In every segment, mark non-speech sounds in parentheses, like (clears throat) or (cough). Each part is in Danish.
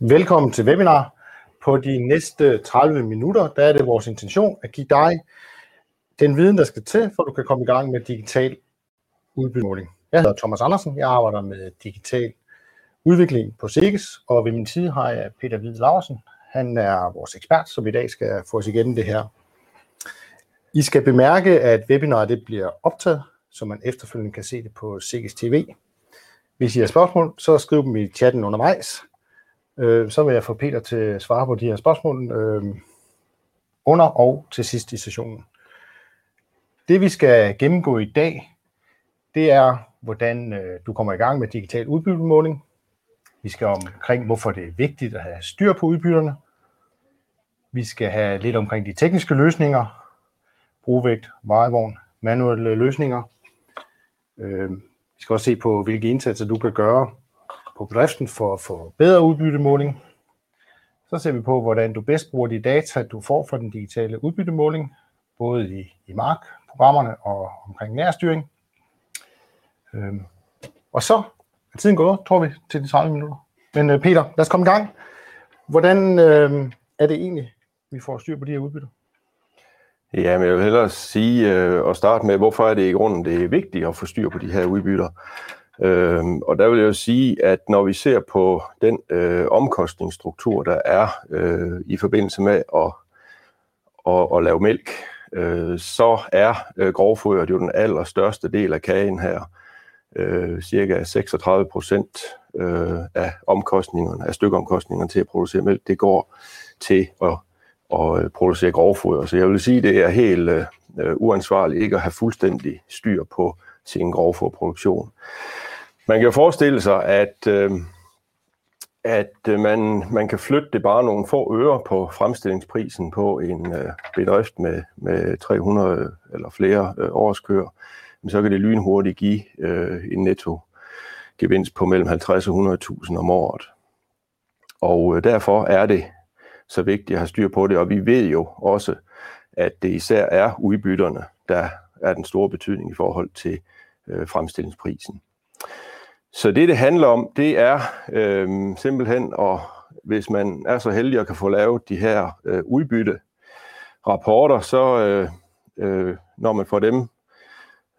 Velkommen til webinar. På de næste 30 minutter, der er det vores intention at give dig den viden, der skal til, for at du kan komme i gang med digital udbyttemåling. Jeg hedder Thomas Andersen, jeg arbejder med digital udvikling på SIGES, og ved min side har jeg Peter Hvide Larsen. Han er vores ekspert, som i dag skal få os igennem det her. I skal bemærke, at webinaret det bliver optaget, så man efterfølgende kan se det på SIGES TV. Hvis I har spørgsmål, så skriv dem i chatten undervejs. Øh, så vil jeg få Peter til at svare på de her spørgsmål øh, under og til sidst i sessionen. Det vi skal gennemgå i dag, det er, hvordan øh, du kommer i gang med digital udbyttemåling. Vi skal omkring, hvorfor det er vigtigt at have styr på udbytterne. Vi skal have lidt omkring de tekniske løsninger, brugvægt, vejevogn, manuelle løsninger. Øh, vi skal også se på, hvilke indsatser du kan gøre på bedriften for at få bedre udbyttemåling. Så ser vi på, hvordan du bedst bruger de data, du får fra den digitale udbyttemåling, både i, i markprogrammerne og omkring nærstyring. Øhm, og så er tiden gået, tror vi, til de 30 minutter. Men øh, Peter, lad os komme i gang. Hvordan øh, er det egentlig, vi får styr på de her udbytter? Ja, men jeg vil hellere sige øh, og starte med, hvorfor er det i grunden det er vigtigt at få styr på de her udbytter. Øhm, og der vil jeg jo sige, at når vi ser på den øh, omkostningsstruktur, der er øh, i forbindelse med at, at, at lave mælk, øh, så er øh, grovfoder jo den allerstørste del af kagen her. Øh, cirka 36 procent øh, af omkostningerne, af stykkeomkostningerne til at producere mælk, det går til at, at øh, producere grovfoder. Så jeg vil sige, at det er helt øh, øh, uansvarligt ikke at have fuldstændig styr på sin grovfoderproduktion. Man kan jo forestille sig, at, øh, at øh, man, man kan flytte det bare nogle få øre på fremstillingsprisen på en øh, bedrift med, med 300 eller flere øh, årskøer. Men så kan det lynhurtigt give øh, en netto gevinst på mellem 50 og 100.000 om året. Og øh, derfor er det så vigtigt at have styr på det, og vi ved jo også, at det især er udbytterne, der er den store betydning i forhold til øh, fremstillingsprisen. Så det, det handler om, det er øh, simpelthen, at hvis man er så heldig at kan få lavet de her øh, udbytte rapporter, så øh, øh, når man får dem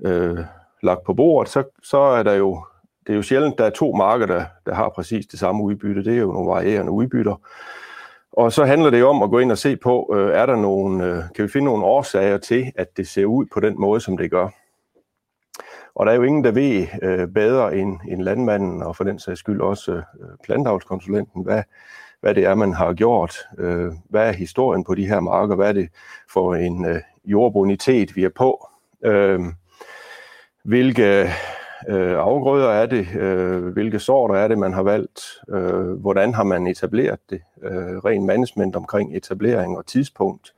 øh, lagt på bordet, så, så er der jo, det er jo sjældent, der er to markeder, der, har præcis det samme udbytte. Det er jo nogle varierende udbytter. Og så handler det jo om at gå ind og se på, øh, er der nogle, øh, kan vi finde nogle årsager til, at det ser ud på den måde, som det gør. Og der er jo ingen, der ved øh, bedre end, end landmanden, og for den sags skyld også øh, plantavlskonsulenten, hvad, hvad det er, man har gjort. Øh, hvad er historien på de her marker? Hvad er det for en øh, jordbonitet, vi er på? Øh, hvilke øh, afgrøder er det? Øh, hvilke sorter er det, man har valgt? Øh, hvordan har man etableret det? Øh, ren management omkring etablering og tidspunkt.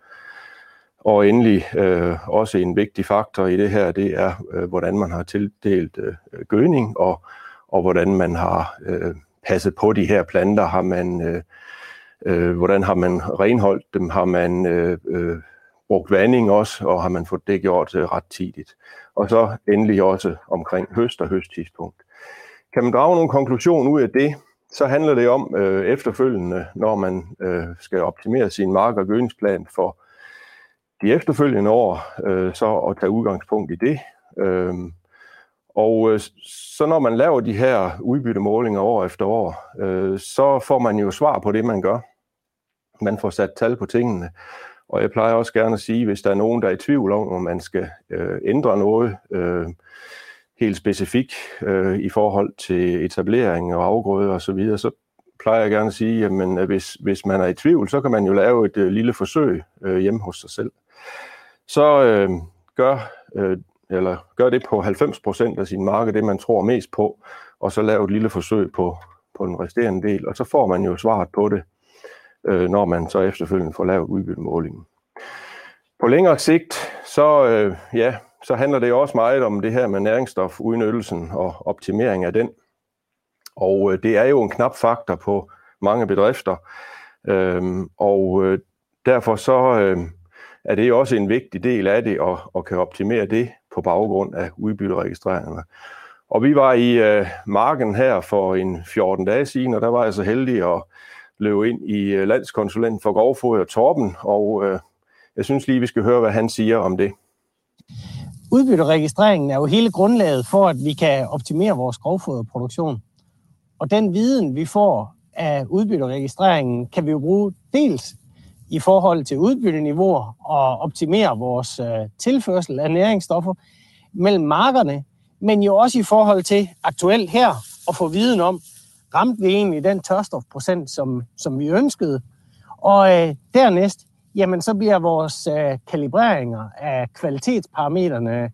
Og endelig øh, også en vigtig faktor i det her, det er, øh, hvordan man har tildelt øh, gødning, og, og hvordan man har øh, passet på de her planter. Har man, øh, øh, hvordan har man renholdt dem? Har man øh, øh, brugt vanding også, og har man fået det gjort øh, ret tidligt? Og så endelig også omkring høst og høsttidspunkt. Kan man drage nogle konklusion ud af det, så handler det om øh, efterfølgende, når man øh, skal optimere sin mark- og gødningsplan for de efterfølgende år, øh, så at tage udgangspunkt i det. Øh, og øh, så når man laver de her udbyttemålinger år efter år, øh, så får man jo svar på det, man gør. Man får sat tal på tingene. Og jeg plejer også gerne at sige, hvis der er nogen, der er i tvivl om, om man skal øh, ændre noget øh, helt specifikt øh, i forhold til etablering og afgrøde og så videre, så plejer jeg gerne at sige, at øh, hvis, hvis man er i tvivl, så kan man jo lave et øh, lille forsøg øh, hjemme hos sig selv så øh, gør, øh, eller gør det på 90% af sin marked, det man tror mest på, og så lave et lille forsøg på, på den resterende del, og så får man jo svaret på det, øh, når man så efterfølgende får lavet udbyttemålingen. På længere sigt, så, øh, ja, så handler det også meget om det her med næringsstofudnyttelsen og optimering af den. Og øh, det er jo en knap faktor på mange bedrifter, øh, og øh, derfor så, øh, er det også en vigtig del af det, og, og kan optimere det på baggrund af udbytteregistreringerne. Og vi var i øh, marken her for en 14 dage siden, og der var jeg så heldig at løbe ind i øh, landskonsulenten for grovfoder, Torben, og øh, jeg synes lige, vi skal høre, hvad han siger om det. Udbytteregistreringen er jo hele grundlaget for, at vi kan optimere vores grovfoderproduktion. Og den viden, vi får af udbytteregistreringen, kan vi jo bruge dels i forhold til udbytteniveauer og optimere vores øh, tilførsel af næringsstoffer mellem markerne, men jo også i forhold til aktuelt her at få viden om, ramte vi egentlig den tørstofprocent, som, som vi ønskede. Og øh, dernæst, jamen så bliver vores øh, kalibreringer af kvalitetsparametrene,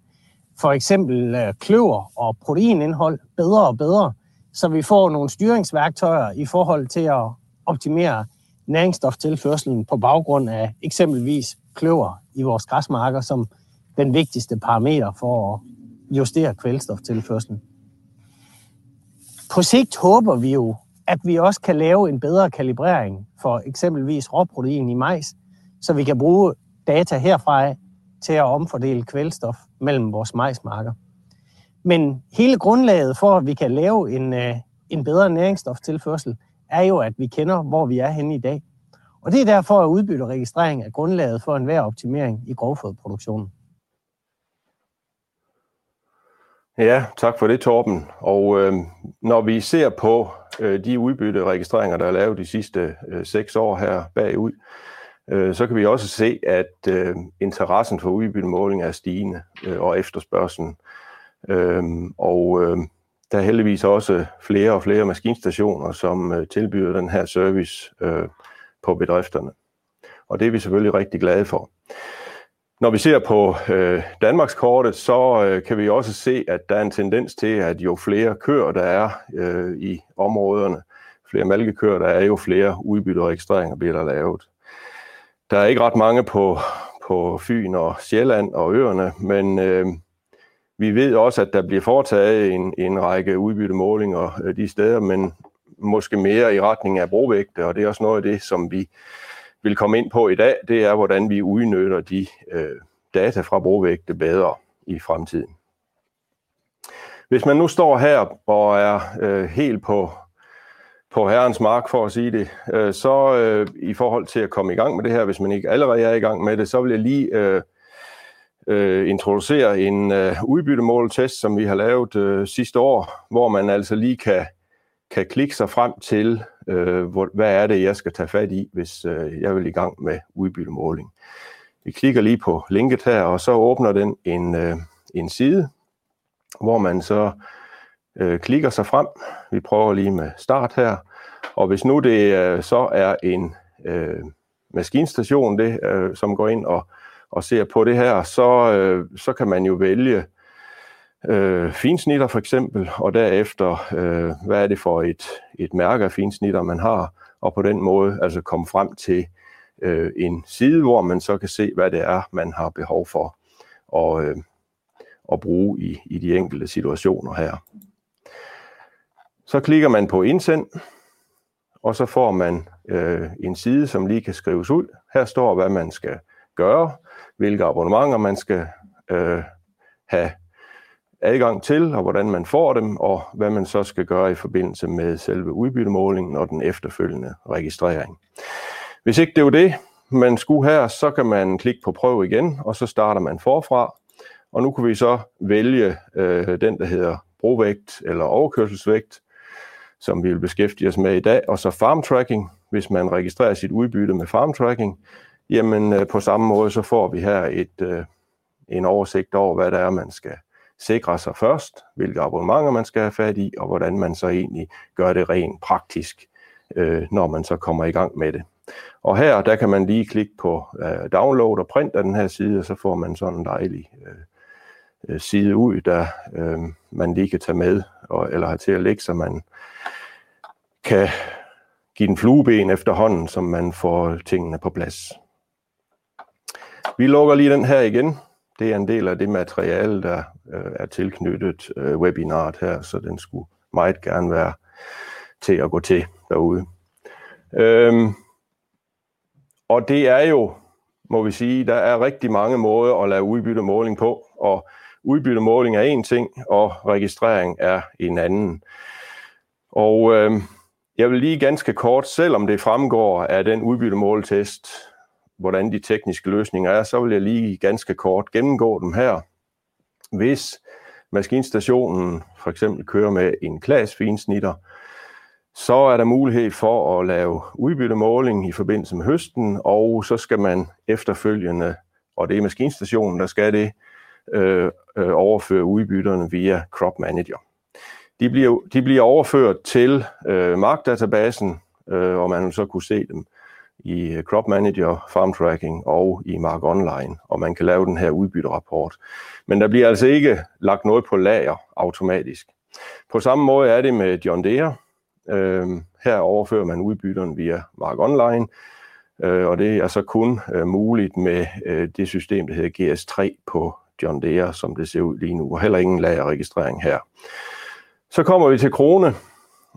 for eksempel øh, kløver og proteinindhold, bedre og bedre, så vi får nogle styringsværktøjer i forhold til at optimere næringsstoftilførselen på baggrund af eksempelvis kløver i vores græsmarker som den vigtigste parameter for at justere kvælstoftilførselen. På sigt håber vi jo, at vi også kan lave en bedre kalibrering for eksempelvis råprotein i majs, så vi kan bruge data herfra til at omfordele kvælstof mellem vores majsmarker. Men hele grundlaget for, at vi kan lave en, øh, en bedre næringsstoftilførsel, er jo, at vi kender, hvor vi er henne i dag. Og det er derfor, at udbytteregistrering er grundlaget for enhver optimering i grovfodproduktionen. Ja, tak for det, Torben. Og øh, når vi ser på øh, de udbytteregistreringer, der er lavet de sidste øh, seks år her bagud, øh, så kan vi også se, at øh, interessen for udbyttemåling er stigende, øh, og efterspørgselen. Øh, og øh, der er heldigvis også flere og flere maskinstationer, som øh, tilbyder den her service øh, på bedrifterne. Og det er vi selvfølgelig rigtig glade for. Når vi ser på øh, Danmarkskortet, så øh, kan vi også se, at der er en tendens til, at jo flere køer der er øh, i områderne, flere malkekøer der er, jo flere udbytteregistreringer bliver der lavet. Der er ikke ret mange på, på Fyn og Sjælland og øerne, men øh, vi ved også, at der bliver foretaget en, en række udbyttemålinger øh, de steder, men måske mere i retning af brovægte, og det er også noget af det, som vi vil komme ind på i dag, det er, hvordan vi udnytter de øh, data fra brovægte bedre i fremtiden. Hvis man nu står her og er øh, helt på, på herrens mark, for at sige det, øh, så øh, i forhold til at komme i gang med det her, hvis man ikke allerede er i gang med det, så vil jeg lige øh, øh, introducere en øh, udbyttemåltest, som vi har lavet øh, sidste år, hvor man altså lige kan, kan klikke sig frem til, øh, hvor, hvad er det, jeg skal tage fat i, hvis øh, jeg vil i gang med udbyttemåling. Vi klikker lige på linket her, og så åbner den en, øh, en side, hvor man så øh, klikker sig frem. Vi prøver lige med start her. Og hvis nu det øh, så er en øh, maskinstation, det, øh, som går ind og og ser på det her, så, øh, så kan man jo vælge øh, finsnitter for eksempel, og derefter, øh, hvad er det for et, et mærke af finsnitter, man har, og på den måde altså komme frem til øh, en side, hvor man så kan se, hvad det er, man har behov for at, øh, at bruge i, i de enkelte situationer her. Så klikker man på indsend, og så får man øh, en side, som lige kan skrives ud. Her står, hvad man skal gøre, hvilke abonnementer man skal øh, have adgang til, og hvordan man får dem, og hvad man så skal gøre i forbindelse med selve udbyttemålingen og den efterfølgende registrering. Hvis ikke det er det, man skulle her, så kan man klikke på prøv igen, og så starter man forfra. Og nu kan vi så vælge øh, den, der hedder brovægt eller overkørselsvægt, som vi vil beskæftige os med i dag, og så farm tracking, hvis man registrerer sit udbytte med farm tracking, Jamen øh, på samme måde så får vi her et, øh, en oversigt over, hvad det er, man skal sikre sig først, hvilke abonnementer man skal have fat i, og hvordan man så egentlig gør det rent praktisk, øh, når man så kommer i gang med det. Og her, der kan man lige klikke på øh, download og print af den her side, og så får man sådan en dejlig øh, øh, side ud, der øh, man lige kan tage med, og, eller have til at lægge, så man kan give den flueben efterhånden, som man får tingene på plads. Vi lukker lige den her igen. Det er en del af det materiale, der øh, er tilknyttet øh, webinaret her, så den skulle meget gerne være til at gå til derude. Øhm, og det er jo, må vi sige, der er rigtig mange måder at lave udbyttemåling på, og udbyttemåling er en ting, og registrering er en anden. Og øhm, jeg vil lige ganske kort, selvom det fremgår af den udbyttemåltest, hvordan de tekniske løsninger er, så vil jeg lige ganske kort gennemgå dem her. Hvis maskinstationen for eksempel kører med en klas finsnitter, så er der mulighed for at lave udbyttemåling i forbindelse med høsten, og så skal man efterfølgende, og det er maskinstationen, der skal det, øh, øh, overføre udbytterne via Crop Manager. De bliver, de bliver overført til øh, markdatabasen, øh, og man vil så kunne se dem i øh, Crop Manager, Farm Tracking og i Mark Online, og man kan lave den her udbytterapport. Men der bliver altså ikke lagt noget på lager automatisk. På samme måde er det med John Deere. Øh, her overfører man udbytteren via Mark Online, øh, og det er så kun øh, muligt med øh, det system, der hedder GS3 på John Deere, som det ser ud lige nu, og heller ingen lagerregistrering her. Så kommer vi til Krone,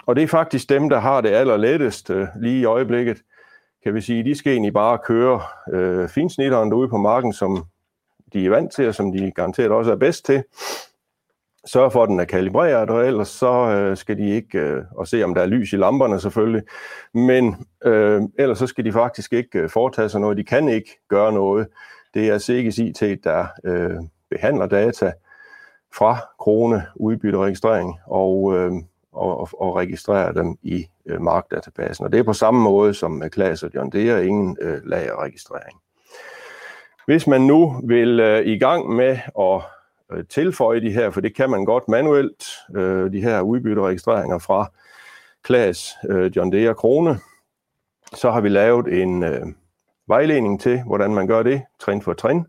og det er faktisk dem, der har det allerlettest øh, lige i øjeblikket. Kan vi sige, de skal egentlig bare køre øh, finsnitteren derude på marken, som de er vant til, og som de garanteret også er bedst til. Sørg for, at den er kalibreret, og ellers så øh, skal de ikke, øh, og se om der er lys i lamperne selvfølgelig, men øh, ellers så skal de faktisk ikke øh, foretage sig noget. De kan ikke gøre noget. Det er Sikkes IT, der øh, behandler data, fra krone udbytteregistrering og, øh, og, og registrere dem i øh, markdatabasen. Og det er på samme måde som med Klaas og John Deere, ingen øh, lagerregistrering. Hvis man nu vil øh, i gang med at øh, tilføje de her, for det kan man godt manuelt, øh, de her udbytteregistreringer fra Klaas, øh, John Deere Krone, så har vi lavet en øh, vejledning til, hvordan man gør det, trin for trin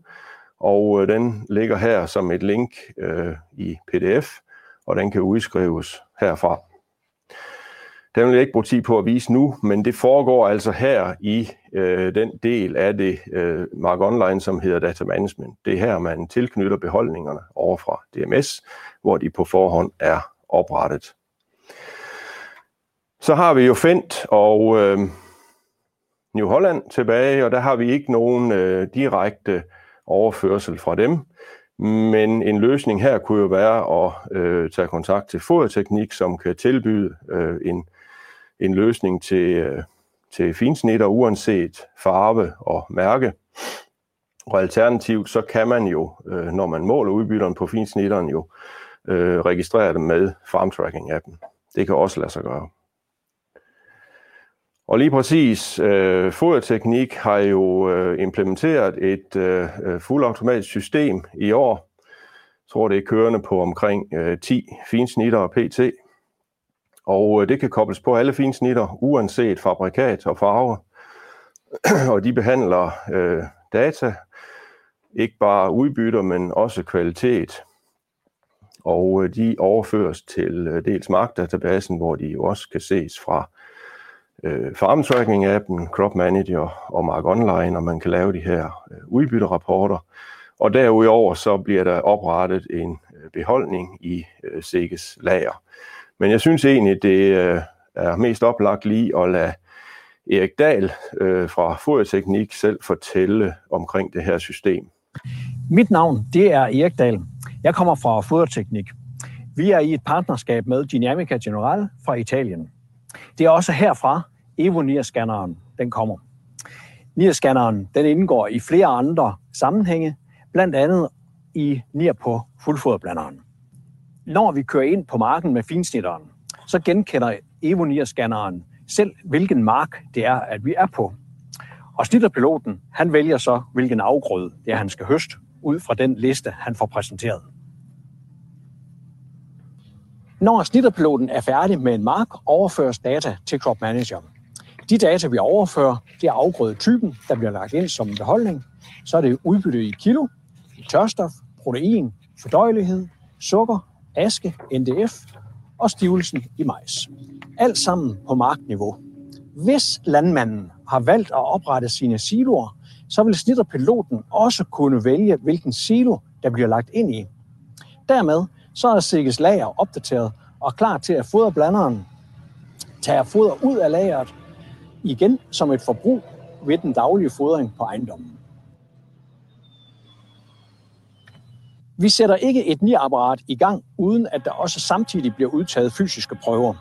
og øh, den ligger her som et link øh, i PDF, og den kan udskrives herfra. Den vil jeg ikke bruge tid på at vise nu, men det foregår altså her i øh, den del af det øh, Mark Online, som hedder Data Management. Det er her, man tilknytter beholdningerne over fra DMS, hvor de på forhånd er oprettet. Så har vi jo Fendt og øh, New Holland tilbage, og der har vi ikke nogen øh, direkte overførsel fra dem. Men en løsning her kunne jo være at øh, tage kontakt til foderteknik, som kan tilbyde øh, en, en løsning til, øh, til finsnitter, uanset farve og mærke. Og alternativt, så kan man jo, øh, når man måler udbytteren på finsnitteren, jo øh, registrere dem med farmtracking-appen. Det kan også lade sig gøre. Og lige præcis øh, foderteknik har jo øh, implementeret et øh, øh, fuldautomatisk system i år. Jeg tror, det er kørende på omkring øh, 10 finsnitter og PT. Og øh, det kan kobles på alle finsnitter, uanset fabrikat og farve. (clears throat) og de behandler øh, data, ikke bare udbytter, men også kvalitet. Og øh, de overføres til øh, dels markdatabasen, hvor de jo også kan ses fra øh, farm tracking appen, Crop Manager og Mark Online, og man kan lave de her øh, udbytterapporter. Og derudover så bliver der oprettet en øh, beholdning i øh, Sikkes lager. Men jeg synes egentlig, det øh, er mest oplagt lige at lade Erik Dahl øh, fra Foderteknik selv fortælle omkring det her system. Mit navn, det er Erik Dahl. Jeg kommer fra Foderteknik. Vi er i et partnerskab med Dynamica General fra Italien. Det er også herfra, Evo scanneren den kommer. NIR-scanneren den indgår i flere andre sammenhænge, blandt andet i NIR på fuldfoderblanderen. Når vi kører ind på marken med finsnitteren, så genkender Evo scanneren selv, hvilken mark det er, at vi er på. Og snitterpiloten, han vælger så, hvilken afgrøde det er, han skal høste, ud fra den liste, han får præsenteret. Når snitterpiloten er færdig med en mark, overføres data til Crop Manager. De data, vi overfører, det er afgrødetypen, der bliver lagt ind som beholdning. Så er det udbytte i kilo, i tørstof, protein, fordøjelighed, sukker, aske, NDF og stivelsen i majs. Alt sammen på markniveau. Hvis landmanden har valgt at oprette sine siloer, så vil snitterpiloten også kunne vælge, hvilken silo, der bliver lagt ind i. Dermed så er Sikkes lager opdateret og klar til at fodre blanderen, tager foder ud af lageret igen som et forbrug ved den daglige fodring på ejendommen. Vi sætter ikke et NIR-apparat i gang, uden at der også samtidig bliver udtaget fysiske prøver.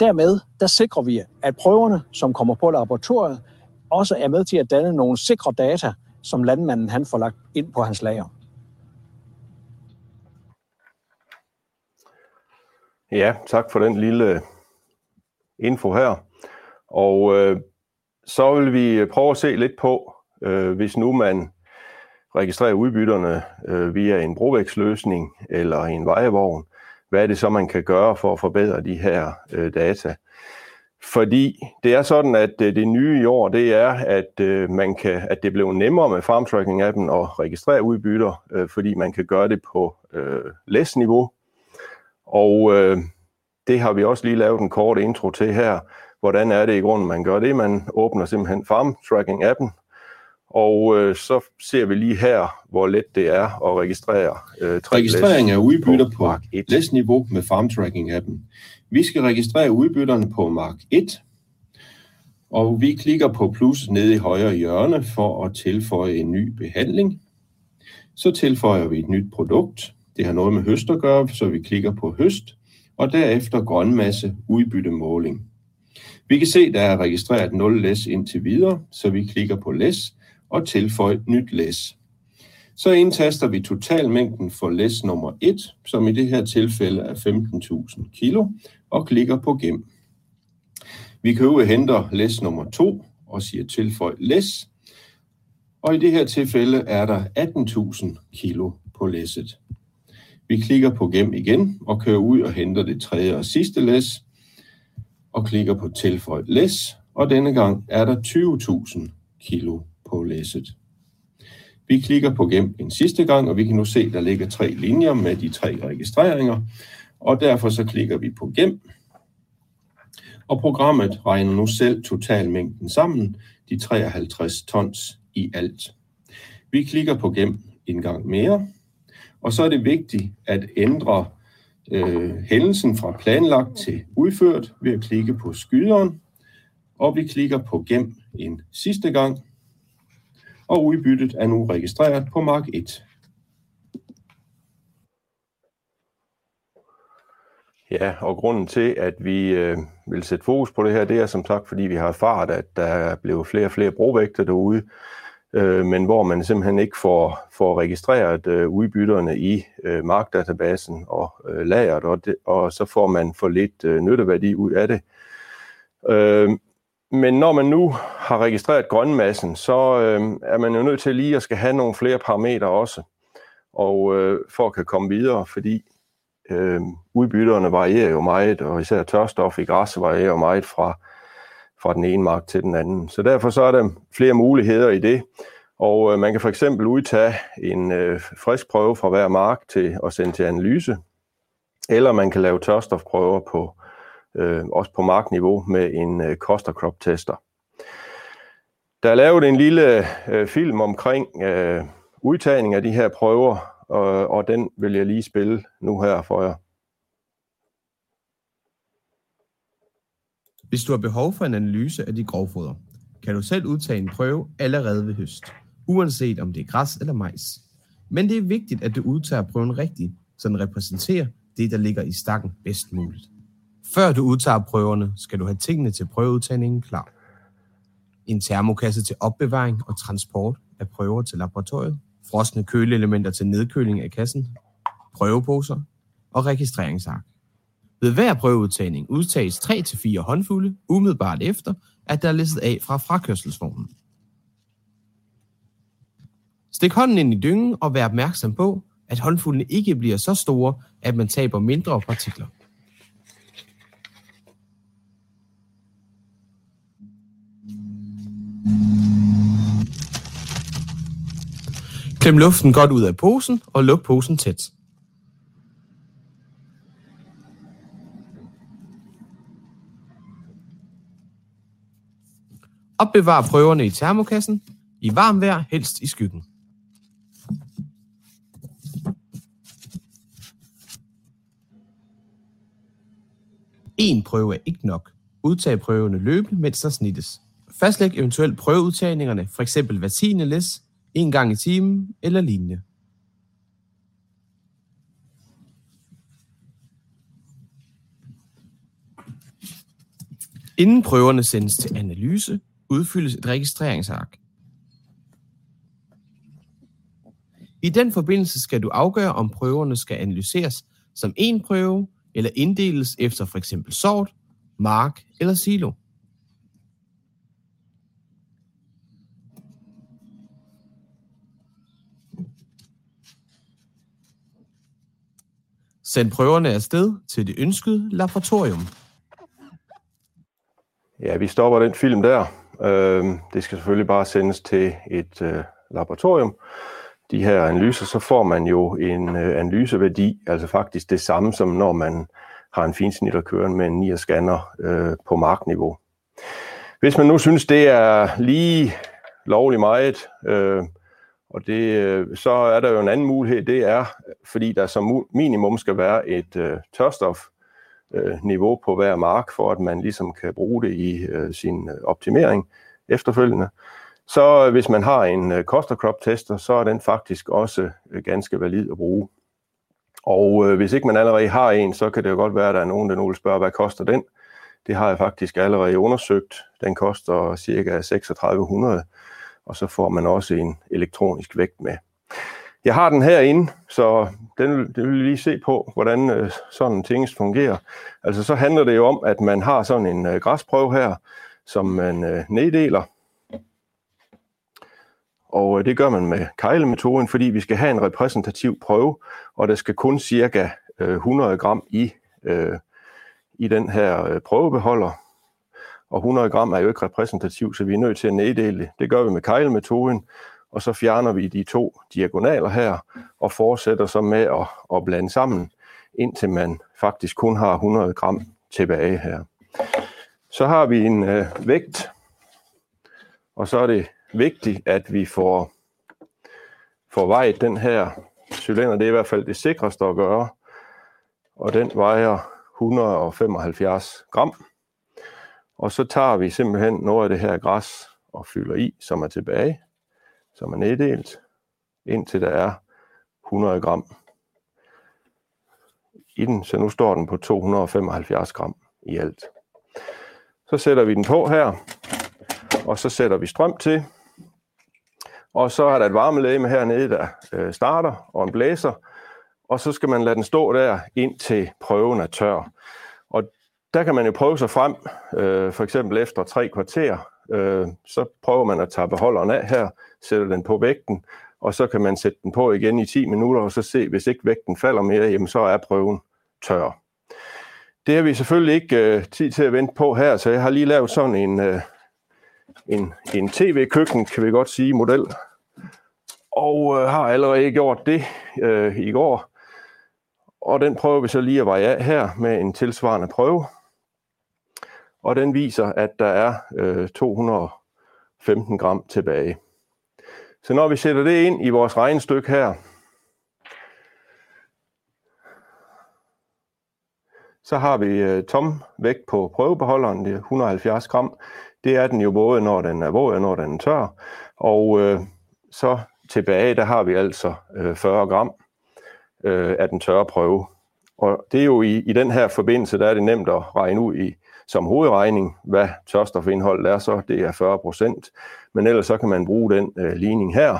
Dermed der sikrer vi, at prøverne, som kommer på laboratoriet, også er med til at danne nogle sikre data, som landmanden han får lagt ind på hans lager. Ja, tak for den lille info her. Og øh, så vil vi prøve at se lidt på, øh, hvis nu man registrerer udbytterne øh, via en brovæksløsning eller en vejevogn, hvad er det så, man kan gøre for at forbedre de her øh, data? Fordi det er sådan, at øh, det nye i år, det er, at øh, man kan, at det blev nemmere med farm tracking appen at registrere udbytter, øh, fordi man kan gøre det på øh, læsniveau. Og øh, det har vi også lige lavet en kort intro til her. Hvordan er det i grunden, man gør det? Man åbner simpelthen farm tracking appen, og øh, så ser vi lige her, hvor let det er at registrere øh, tre Registrering af udbytter på, på læsniveau med farm tracking appen. Vi skal registrere udbytterne på Mark 1, og vi klikker på plus nede i højre hjørne for at tilføje en ny behandling. Så tilføjer vi et nyt produkt. Det har noget med høst at gøre, så vi klikker på høst, og derefter grønmasse udbyttemåling. Vi kan se, at der er registreret 0 læs indtil videre, så vi klikker på læs og tilføj nyt læs. Så indtaster vi totalmængden for læs nummer 1, som i det her tilfælde er 15.000 kilo, og klikker på gem. Vi kan jo hente læs nummer 2 og siger tilføj læs, og i det her tilfælde er der 18.000 kilo på læsset. Vi klikker på gem igen og kører ud og henter det tredje og sidste læs, og klikker på tilføj læs, og denne gang er der 20.000 kilo på læsset. Vi klikker på gem en sidste gang, og vi kan nu se, at der ligger tre linjer med de tre registreringer, og derfor så klikker vi på gem, og programmet regner nu selv totalmængden sammen, de 53 tons i alt. Vi klikker på gem en gang mere, og så er det vigtigt at ændre øh, hændelsen fra planlagt til udført ved at klikke på skyderen, og vi klikker på gem en sidste gang, og udbyttet er nu registreret på Mark 1. Ja, og grunden til, at vi øh, vil sætte fokus på det her, det er som sagt, fordi vi har erfaret, at der er blevet flere og flere brovægter derude, øh, men hvor man simpelthen ikke får, får registreret øh, udbytterne i øh, markdatabasen og øh, lageret, og, det, og så får man for lidt øh, nytteværdi ud af det. Øh, men når man nu har registreret grønmassen, så øh, er man jo nødt til lige at skal have nogle flere parametre også, og øh, for at kan komme videre, fordi øh, udbytterne varierer jo meget, og især tørstof i græs varierer jo meget fra, fra den ene mark til den anden. Så derfor så er der flere muligheder i det, og øh, man kan for eksempel udtage en øh, frisk prøve fra hver mark til at sende til analyse, eller man kan lave tørstofprøver på øh, også på markniveau med en øh, cost crop tester. Der er lavet en lille øh, film omkring øh, udtagning af de her prøver, og, og den vil jeg lige spille nu her for jer. Hvis du har behov for en analyse af de grovfoder, kan du selv udtage en prøve allerede ved høst, uanset om det er græs eller majs. Men det er vigtigt, at du udtager prøven rigtigt, så den repræsenterer det, der ligger i stakken bedst muligt. Før du udtager prøverne, skal du have tingene til prøveudtagningen klar. En termokasse til opbevaring og transport af prøver til laboratoriet, frosne køleelementer til nedkøling af kassen, prøveposer og registreringsark. Ved hver prøveudtagning udtages 3-4 håndfulde umiddelbart efter, at der er listet af fra frakørselsvognen. Stik hånden ind i dyngen og vær opmærksom på, at håndfuldene ikke bliver så store, at man taber mindre partikler. Klem luften godt ud af posen og luk posen tæt. Opbevar prøverne i termokassen. I varm vejr, helst i skyggen. En prøve er ikke nok. Udtag prøverne løbende, mens der snittes. Fastlæg eventuelt prøveudtagningerne, f.eks. hver 10. læs, en gang i timen eller lignende. Inden prøverne sendes til analyse, udfyldes et registreringsark. I den forbindelse skal du afgøre, om prøverne skal analyseres som en prøve, eller inddeles efter for eksempel sort, mark eller silo. Send prøverne afsted til det ønskede laboratorium. Ja, vi stopper den film der. Øh, det skal selvfølgelig bare sendes til et øh, laboratorium. De her analyser, så får man jo en øh, analyseværdi, altså faktisk det samme som når man har en finsnitter kørende med en 9 scanner øh, på markniveau. Hvis man nu synes, det er lige lovlig meget, øh, og det, øh, så er der jo en anden mulighed, det er, fordi der som minimum skal være et øh, tørstof Øh, niveau på hver mark, for at man ligesom kan bruge det i øh, sin øh, optimering efterfølgende. Så øh, hvis man har en øh, crop tester, så er den faktisk også øh, ganske valid at bruge. Og øh, hvis ikke man allerede har en, så kan det jo godt være, at der er nogen, der nu vil spørge, hvad koster den? Det har jeg faktisk allerede undersøgt. Den koster ca. 3600, og så får man også en elektronisk vægt med. Jeg har den herinde, så den, det vil vi lige se på, hvordan øh, sådan en ting fungerer. Altså så handler det jo om, at man har sådan en øh, græsprøve her, som man øh, neddeler. Og øh, det gør man med kejlemetoden, fordi vi skal have en repræsentativ prøve, og der skal kun cirka øh, 100 gram i, øh, i den her øh, prøvebeholder. Og 100 gram er jo ikke repræsentativ, så vi er nødt til at neddele det. Det gør vi med kejlemetoden, og så fjerner vi de to diagonaler her, og fortsætter så med at, at blande sammen, indtil man faktisk kun har 100 gram tilbage her. Så har vi en øh, vægt, og så er det vigtigt, at vi får, får vejet den her cylinder. Det er i hvert fald det sikreste at gøre, og den vejer 175 gram. Og så tager vi simpelthen noget af det her græs og fylder i, som er tilbage som er neddelt, indtil der er 100 gram i den, så nu står den på 275 gram i alt. Så sætter vi den på her, og så sætter vi strøm til, og så er der et varmelæge hernede, der øh, starter, og en blæser, og så skal man lade den stå der, indtil prøven er tør. Og der kan man jo prøve sig frem, øh, for eksempel efter tre kvarter, øh, så prøver man at tage beholderen af her, sætter den på vægten, og så kan man sætte den på igen i 10 minutter, og så se, hvis ikke vægten falder mere, jamen så er prøven tør. Det har vi selvfølgelig ikke øh, tid til at vente på her, så jeg har lige lavet sådan en, øh, en, en tv-køkken, kan vi godt sige, model, og øh, har allerede gjort det øh, i går. Og den prøver vi så lige at veje af her med en tilsvarende prøve og den viser, at der er øh, 215 gram tilbage. Så når vi sætter det ind i vores regnestykke her, så har vi øh, tom vægt på prøvebeholderen, det er 170 gram. Det er den jo både, når den er våd og når den er tør. Og øh, så tilbage, der har vi altså øh, 40 gram øh, af den tørre prøve. Og det er jo i, i den her forbindelse, der er det nemt at regne ud i som hovedregning, hvad tørstofindholdet er, så det er 40 procent. Men ellers så kan man bruge den øh, ligning her,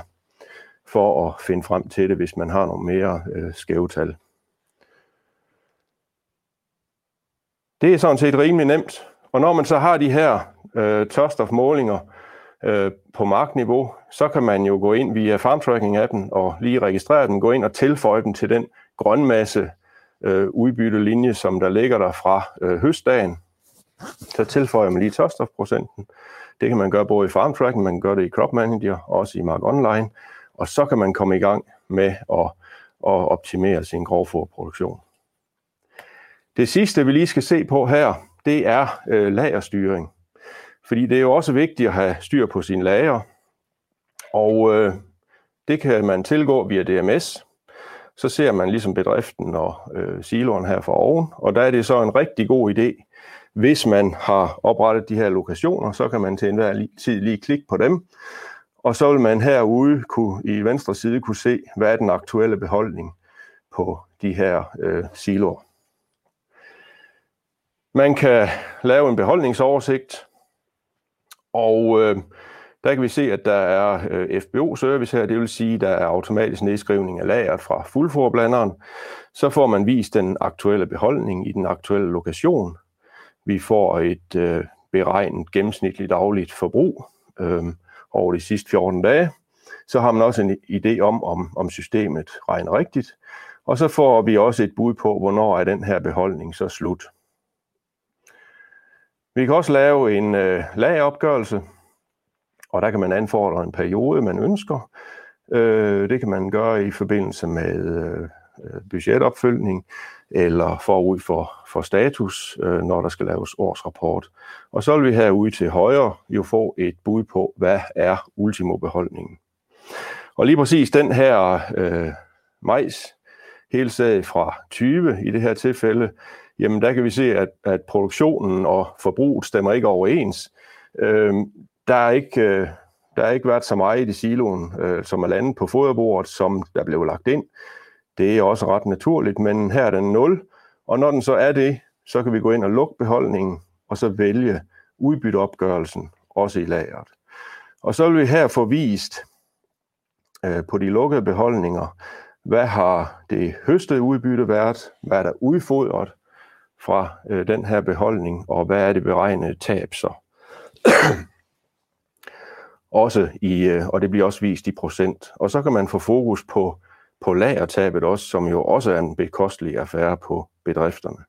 for at finde frem til det, hvis man har nogle mere øh, skæve tal. Det er sådan set rimelig nemt. Og når man så har de her øh, tørstofmålinger øh, på markniveau, så kan man jo gå ind via FarmTracking-appen og lige registrere den, gå ind og tilføje dem til den grønmasse øh, udbyttelinje, som der ligger der fra øh, høstdagen. Så tilføjer man lige tørstofprocenten. Det kan man gøre både i FarmTrack, man kan gøre det i Crop Manager, også i Mark Online. Og så kan man komme i gang med at, at optimere sin grovfoderproduktion. Det sidste, vi lige skal se på her, det er øh, lagerstyring. Fordi det er jo også vigtigt at have styr på sine lager. Og øh, det kan man tilgå via DMS. Så ser man ligesom bedriften og øh, siloen her for oven. Og der er det så en rigtig god idé hvis man har oprettet de her lokationer, så kan man til enhver tid lige klikke på dem, og så vil man herude kunne, i venstre side kunne se, hvad er den aktuelle beholdning på de her øh, siloer. Man kan lave en beholdningsoversigt, og øh, der kan vi se, at der er øh, FBO-service her, det vil sige, at der er automatisk nedskrivning af lageret fra fuldforblanderen. Så får man vist den aktuelle beholdning i den aktuelle lokation. Vi får et øh, beregnet gennemsnitligt dagligt forbrug øh, over de sidste 14 dage. Så har man også en idé om, om, om systemet regner rigtigt. Og så får vi også et bud på, hvornår er den her beholdning så slut. Vi kan også lave en øh, lagopgørelse, og der kan man anfordre en periode, man ønsker. Øh, det kan man gøre i forbindelse med øh, øh budgetopfølgning eller forud for, for status, øh, når der skal laves årsrapport. Og så vil vi herude til højre jo få et bud på, hvad er ultimobeholdningen. Og lige præcis den her øh, majs, hele fra 20 i det her tilfælde, jamen der kan vi se, at, at produktionen og forbruget stemmer ikke overens. Øh, der er ikke, øh, der er ikke været så meget i siloen, øh, som er landet på foderbordet, som der blev lagt ind. Det er også ret naturligt, men her er den 0, og når den så er det, så kan vi gå ind og lukke beholdningen, og så vælge udbytteopgørelsen, også i lageret. Og så vil vi her få vist øh, på de lukkede beholdninger, hvad har det høstede udbytte været, hvad er der udfodret fra øh, den her beholdning, og hvad er det beregnede tab så. (clears throat) også i, øh, og det bliver også vist i procent. Og så kan man få fokus på, på lagertabet også, som jo også er en bekostelig affære på bedrifterne.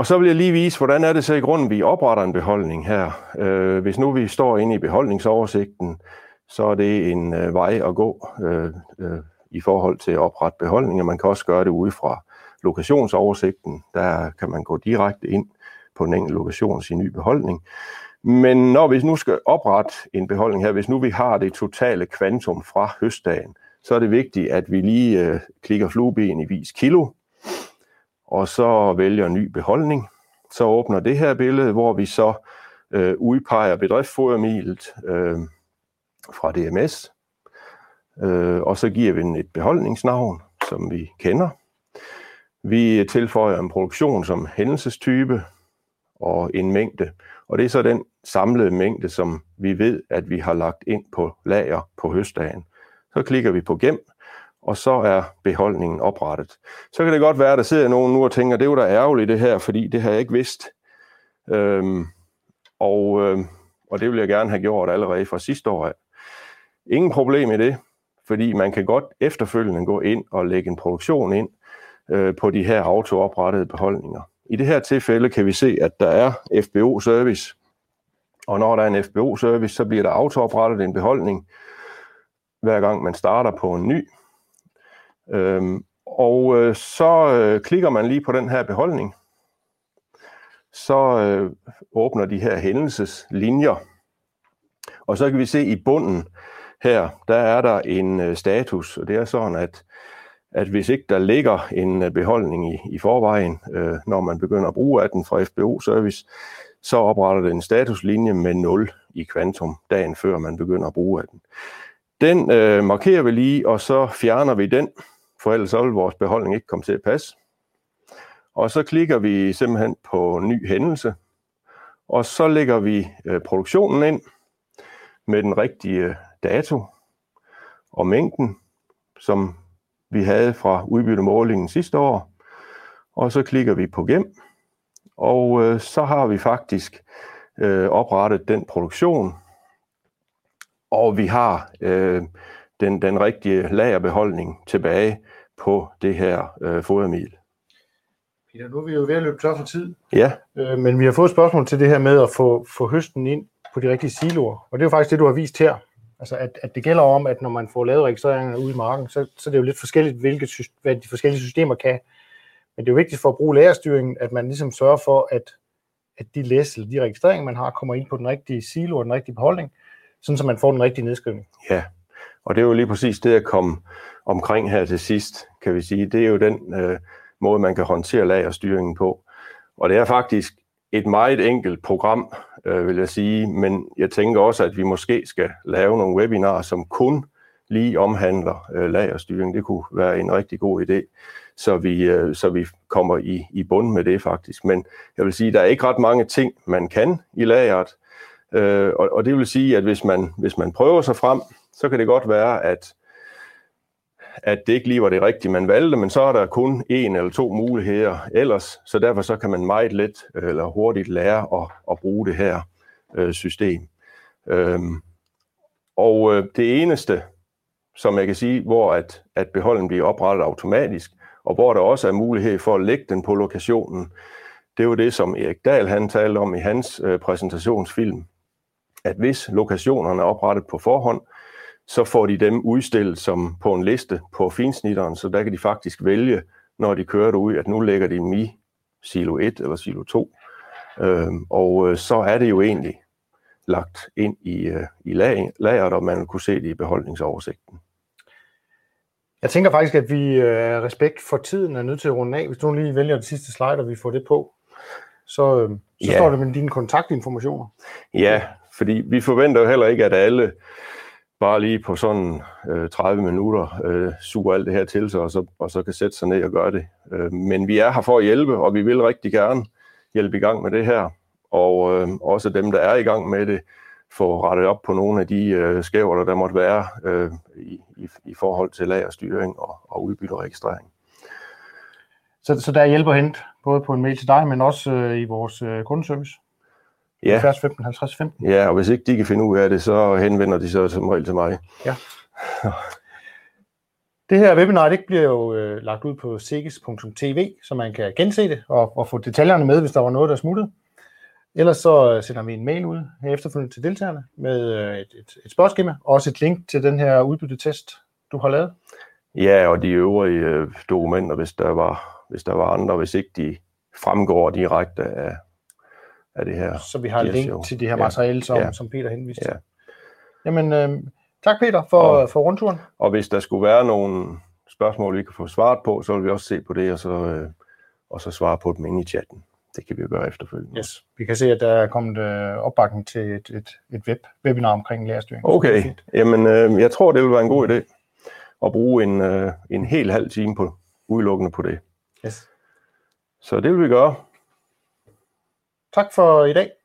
Og så vil jeg lige vise, hvordan er det så i grunden, vi opretter en beholdning her. Øh, hvis nu vi står inde i beholdningsoversigten, så er det en øh, vej at gå øh, øh, i forhold til at oprette beholdninger. Man kan også gøre det ude fra lokationsoversigten. Der kan man gå direkte ind på en enkelt lokation sin ny beholdning. Men når vi nu skal oprette en beholdning her, hvis nu vi har det totale kvantum fra høstdagen, så er det vigtigt, at vi lige øh, klikker flueben i vis kilo, og så vælger en ny beholdning. Så åbner det her billede, hvor vi så øh, udpeger bedriftsfodermilet øh, fra DMS, øh, og så giver vi den et beholdningsnavn, som vi kender. Vi tilføjer en produktion som hændelsestype og en mængde, og det er så den samlede mængde, som vi ved, at vi har lagt ind på lager på høstdagen. Så klikker vi på gem, og så er beholdningen oprettet. Så kan det godt være, at der sidder nogen nu og tænker, det er jo da ærgerligt det her, fordi det har jeg ikke vidst. Øhm, og, øh, og det vil jeg gerne have gjort allerede fra sidste år af. Ingen problem i det, fordi man kan godt efterfølgende gå ind og lægge en produktion ind øh, på de her autooprettede beholdninger. I det her tilfælde kan vi se, at der er FBO-service, og når der er en FBO-service, så bliver der autooprettet en beholdning, hver gang man starter på en ny. Øhm, og øh, så øh, klikker man lige på den her beholdning, så øh, åbner de her hændelseslinjer, og så kan vi se i bunden her, der er der en øh, status, og det er sådan, at at hvis ikke der ligger en øh, beholdning i, i forvejen, øh, når man begynder at bruge af den fra FBO-service, så opretter den en statuslinje med 0 i kvantum dagen før man begynder at bruge af den. Den øh, markerer vi lige, og så fjerner vi den, for ellers vil vores beholdning ikke komme til at passe. Og så klikker vi simpelthen på ny hændelse, og så lægger vi øh, produktionen ind med den rigtige øh, dato og mængden, som vi havde fra udbyttemålingen sidste år. Og så klikker vi på gem, og øh, så har vi faktisk øh, oprettet den produktion, og vi har øh, den, den rigtige lagerbeholdning tilbage på det her øh, fodermil. Peter, nu er vi jo ved at løbe tør for tid. Ja. Øh, men vi har fået et spørgsmål til det her med at få, få høsten ind på de rigtige siloer. Og det er jo faktisk det, du har vist her. Altså, at, at det gælder om, at når man får lavet registreringerne ude i marken, så, så det er jo lidt forskelligt, hvilke, hvad de forskellige systemer kan. Men det er jo vigtigt for at bruge lagerstyringen, at man ligesom sørger for, at, at de læs, eller de registreringer, man har, kommer ind på den rigtige silo og den rigtige beholdning, sådan så man får den rigtige nedskrivning. Ja, og det er jo lige præcis det, jeg kom omkring her til sidst, kan vi sige. Det er jo den øh, måde, man kan håndtere lagerstyringen på. Og det er faktisk et meget enkelt program, øh, vil jeg sige, men jeg tænker også, at vi måske skal lave nogle webinarer, som kun lige omhandler øh, lagerstyring. Det kunne være en rigtig god idé, så vi, øh, så vi kommer i, i bund med det faktisk. Men jeg vil sige, der er ikke ret mange ting, man kan i lageret, øh, og, og det vil sige, at hvis man, hvis man prøver sig frem, så kan det godt være, at at det ikke lige var det rigtige, man valgte, men så er der kun en eller to muligheder ellers, så derfor så kan man meget let øh, eller hurtigt lære at, at bruge det her øh, system. Øhm, og øh, det eneste, som jeg kan sige, hvor at, at beholden bliver oprettet automatisk, og hvor der også er mulighed for at lægge den på lokationen, det er jo det, som Erik Dahl han talte om i hans øh, præsentationsfilm, at hvis lokationerne er oprettet på forhånd, så får de dem udstillet som på en liste på finsnitteren, så der kan de faktisk vælge, når de kører ud, at nu lægger de i silo 1 eller silo 2. Øhm, og øh, så er det jo egentlig lagt ind i, øh, i lag, lageret, og man kunne se det i beholdningsoversigten. Jeg tænker faktisk, at vi øh, respekt for tiden er nødt til at runde af. Hvis du lige vælger det sidste slide, og vi får det på, så, øh, så ja. står det med dine kontaktinformationer. Ja, fordi vi forventer jo heller ikke, at alle bare lige på sådan øh, 30 minutter øh, suger alt det her til sig, og så, og så kan sætte sig ned og gøre det. Øh, men vi er her for at hjælpe, og vi vil rigtig gerne hjælpe i gang med det her. Og øh, også dem, der er i gang med det, få rettet op på nogle af de øh, skæver, der måtte være øh, i, i, i forhold til lagerstyring og, og udbytteregistrering. Så, så der er hjælp at hente, både på en mail til dig, men også øh, i vores øh, kundeservice? Ja. 70 15 50 15. Ja, og hvis ikke de kan finde ud af det, så henvender de sig som regel til mig. Ja. Det her webinar det bliver jo øh, lagt ud på sigis.tv, så man kan gense det og, og få detaljerne med, hvis der var noget, der smuttede. Ellers så øh, sender vi en mail ud efterfølgende til deltagerne med øh, et, et, et spørgeskema, og også et link til den her udbyttetest, du har lavet. Ja, og de øvrige øh, dokumenter, hvis der, var, hvis der var andre, hvis ikke de fremgår direkte af, af det her. Så vi har link til det her materiale, som, ja. som Peter henviste ja. til. Jamen, øh, tak Peter for, og, for rundturen. Og hvis der skulle være nogle spørgsmål, vi kan få svaret på, så vil vi også se på det, og så, øh, og så svare på dem inde i chatten. Det kan vi jo gøre efterfølgende. Yes. Vi kan se, at der er kommet øh, opbakning til et, et, et web, webinar omkring lærerstyring. Okay, jamen øh, jeg tror, det vil være en god idé at bruge en, øh, en hel halv time på udelukkende på det. Yes. Så det vil vi gøre. Tak for i dag.